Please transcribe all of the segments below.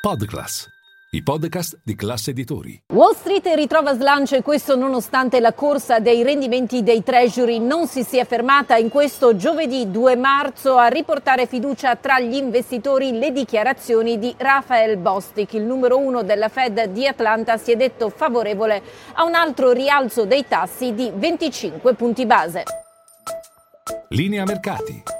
Podclass, i podcast di classe editori. Wall Street ritrova slancio e questo nonostante la corsa dei rendimenti dei treasury non si sia fermata in questo giovedì 2 marzo a riportare fiducia tra gli investitori le dichiarazioni di Rafael Bostic, il numero uno della Fed di Atlanta, si è detto favorevole a un altro rialzo dei tassi di 25 punti base. Linea mercati.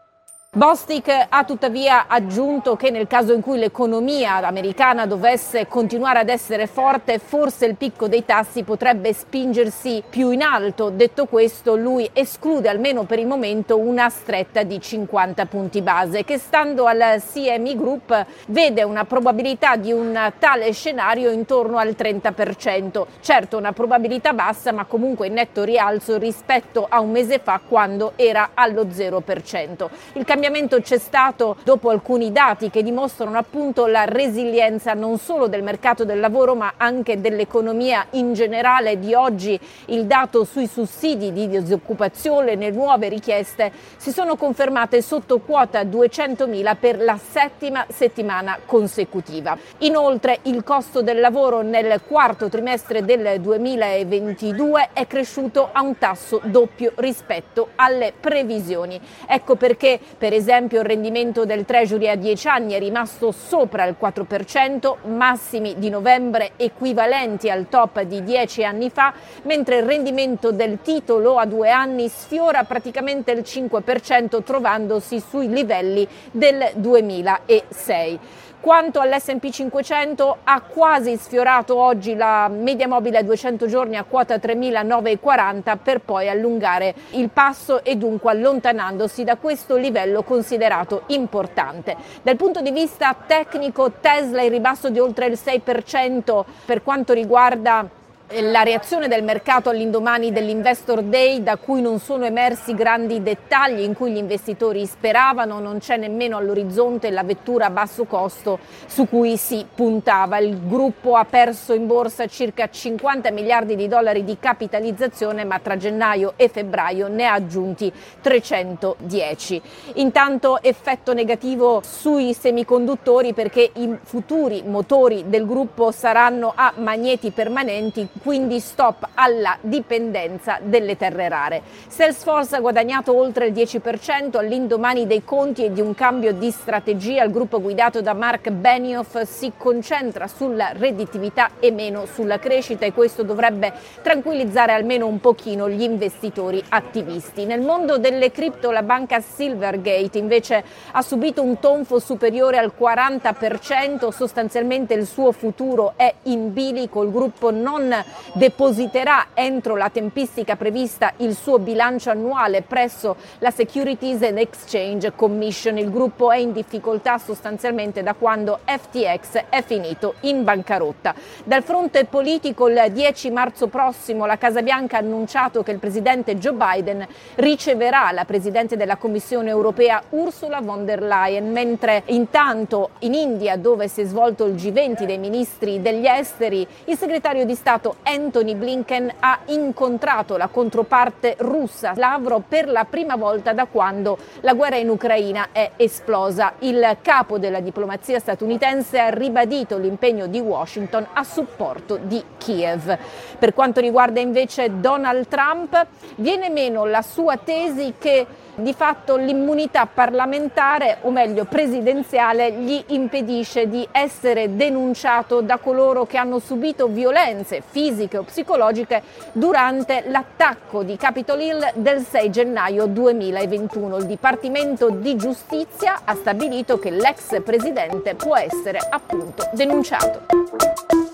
Bostic ha tuttavia aggiunto che nel caso in cui l'economia americana dovesse continuare ad essere forte, forse il picco dei tassi potrebbe spingersi più in alto. Detto questo, lui esclude almeno per il momento una stretta di 50 punti base, che stando al CME Group vede una probabilità di un tale scenario intorno al 30%. Certo, una probabilità bassa, ma comunque in netto rialzo rispetto a un mese fa quando era allo 0%. Il cambiamento c'è stato dopo alcuni dati che dimostrano appunto la resilienza non solo del mercato del lavoro ma anche dell'economia in generale di oggi. Il dato sui sussidi di disoccupazione, le nuove richieste si sono confermate sotto quota 200.000 per la settima settimana consecutiva. Inoltre il costo del lavoro nel quarto trimestre del 2022 è cresciuto a un tasso doppio rispetto alle previsioni. Ecco perché per per esempio il rendimento del Treasury a 10 anni è rimasto sopra il 4%, massimi di novembre equivalenti al top di 10 anni fa, mentre il rendimento del titolo a due anni sfiora praticamente il 5% trovandosi sui livelli del 2006. Quanto all'S&P 500 ha quasi sfiorato oggi la media mobile a 200 giorni a quota 3.940 per poi allungare il passo e dunque allontanandosi da questo livello considerato importante. Dal punto di vista tecnico Tesla in ribasso di oltre il 6% per quanto riguarda la reazione del mercato all'indomani dell'Investor Day da cui non sono emersi grandi dettagli in cui gli investitori speravano, non c'è nemmeno all'orizzonte la vettura a basso costo su cui si puntava. Il gruppo ha perso in borsa circa 50 miliardi di dollari di capitalizzazione ma tra gennaio e febbraio ne ha aggiunti 310. Intanto effetto negativo sui semiconduttori perché i futuri motori del gruppo saranno a magneti permanenti quindi stop alla dipendenza delle terre rare. Salesforce ha guadagnato oltre il 10% all'indomani dei conti e di un cambio di strategia. Il gruppo guidato da Mark Benioff si concentra sulla redditività e meno sulla crescita e questo dovrebbe tranquillizzare almeno un pochino gli investitori attivisti. Nel mondo delle cripto la banca Silvergate invece ha subito un tonfo superiore al 40%, sostanzialmente il suo futuro è in bilico, il gruppo non depositerà entro la tempistica prevista il suo bilancio annuale presso la Securities and Exchange Commission. Il gruppo è in difficoltà sostanzialmente da quando FTX è finito in bancarotta. Dal fronte politico il 10 marzo prossimo la Casa Bianca ha annunciato che il presidente Joe Biden riceverà la presidente della Commissione europea Ursula von der Leyen, mentre intanto in India dove si è svolto il G20 dei ministri degli esteri, il segretario di Stato Anthony Blinken ha incontrato la controparte russa Lavrov per la prima volta da quando la guerra in Ucraina è esplosa. Il capo della diplomazia statunitense ha ribadito l'impegno di Washington a supporto di Kiev. Per quanto riguarda invece Donald Trump, viene meno la sua tesi che di fatto l'immunità parlamentare, o meglio presidenziale, gli impedisce di essere denunciato da coloro che hanno subito violenze fisiche o psicologiche durante l'attacco di Capitol Hill del 6 gennaio 2021. Il Dipartimento di Giustizia ha stabilito che l'ex presidente può essere appunto denunciato.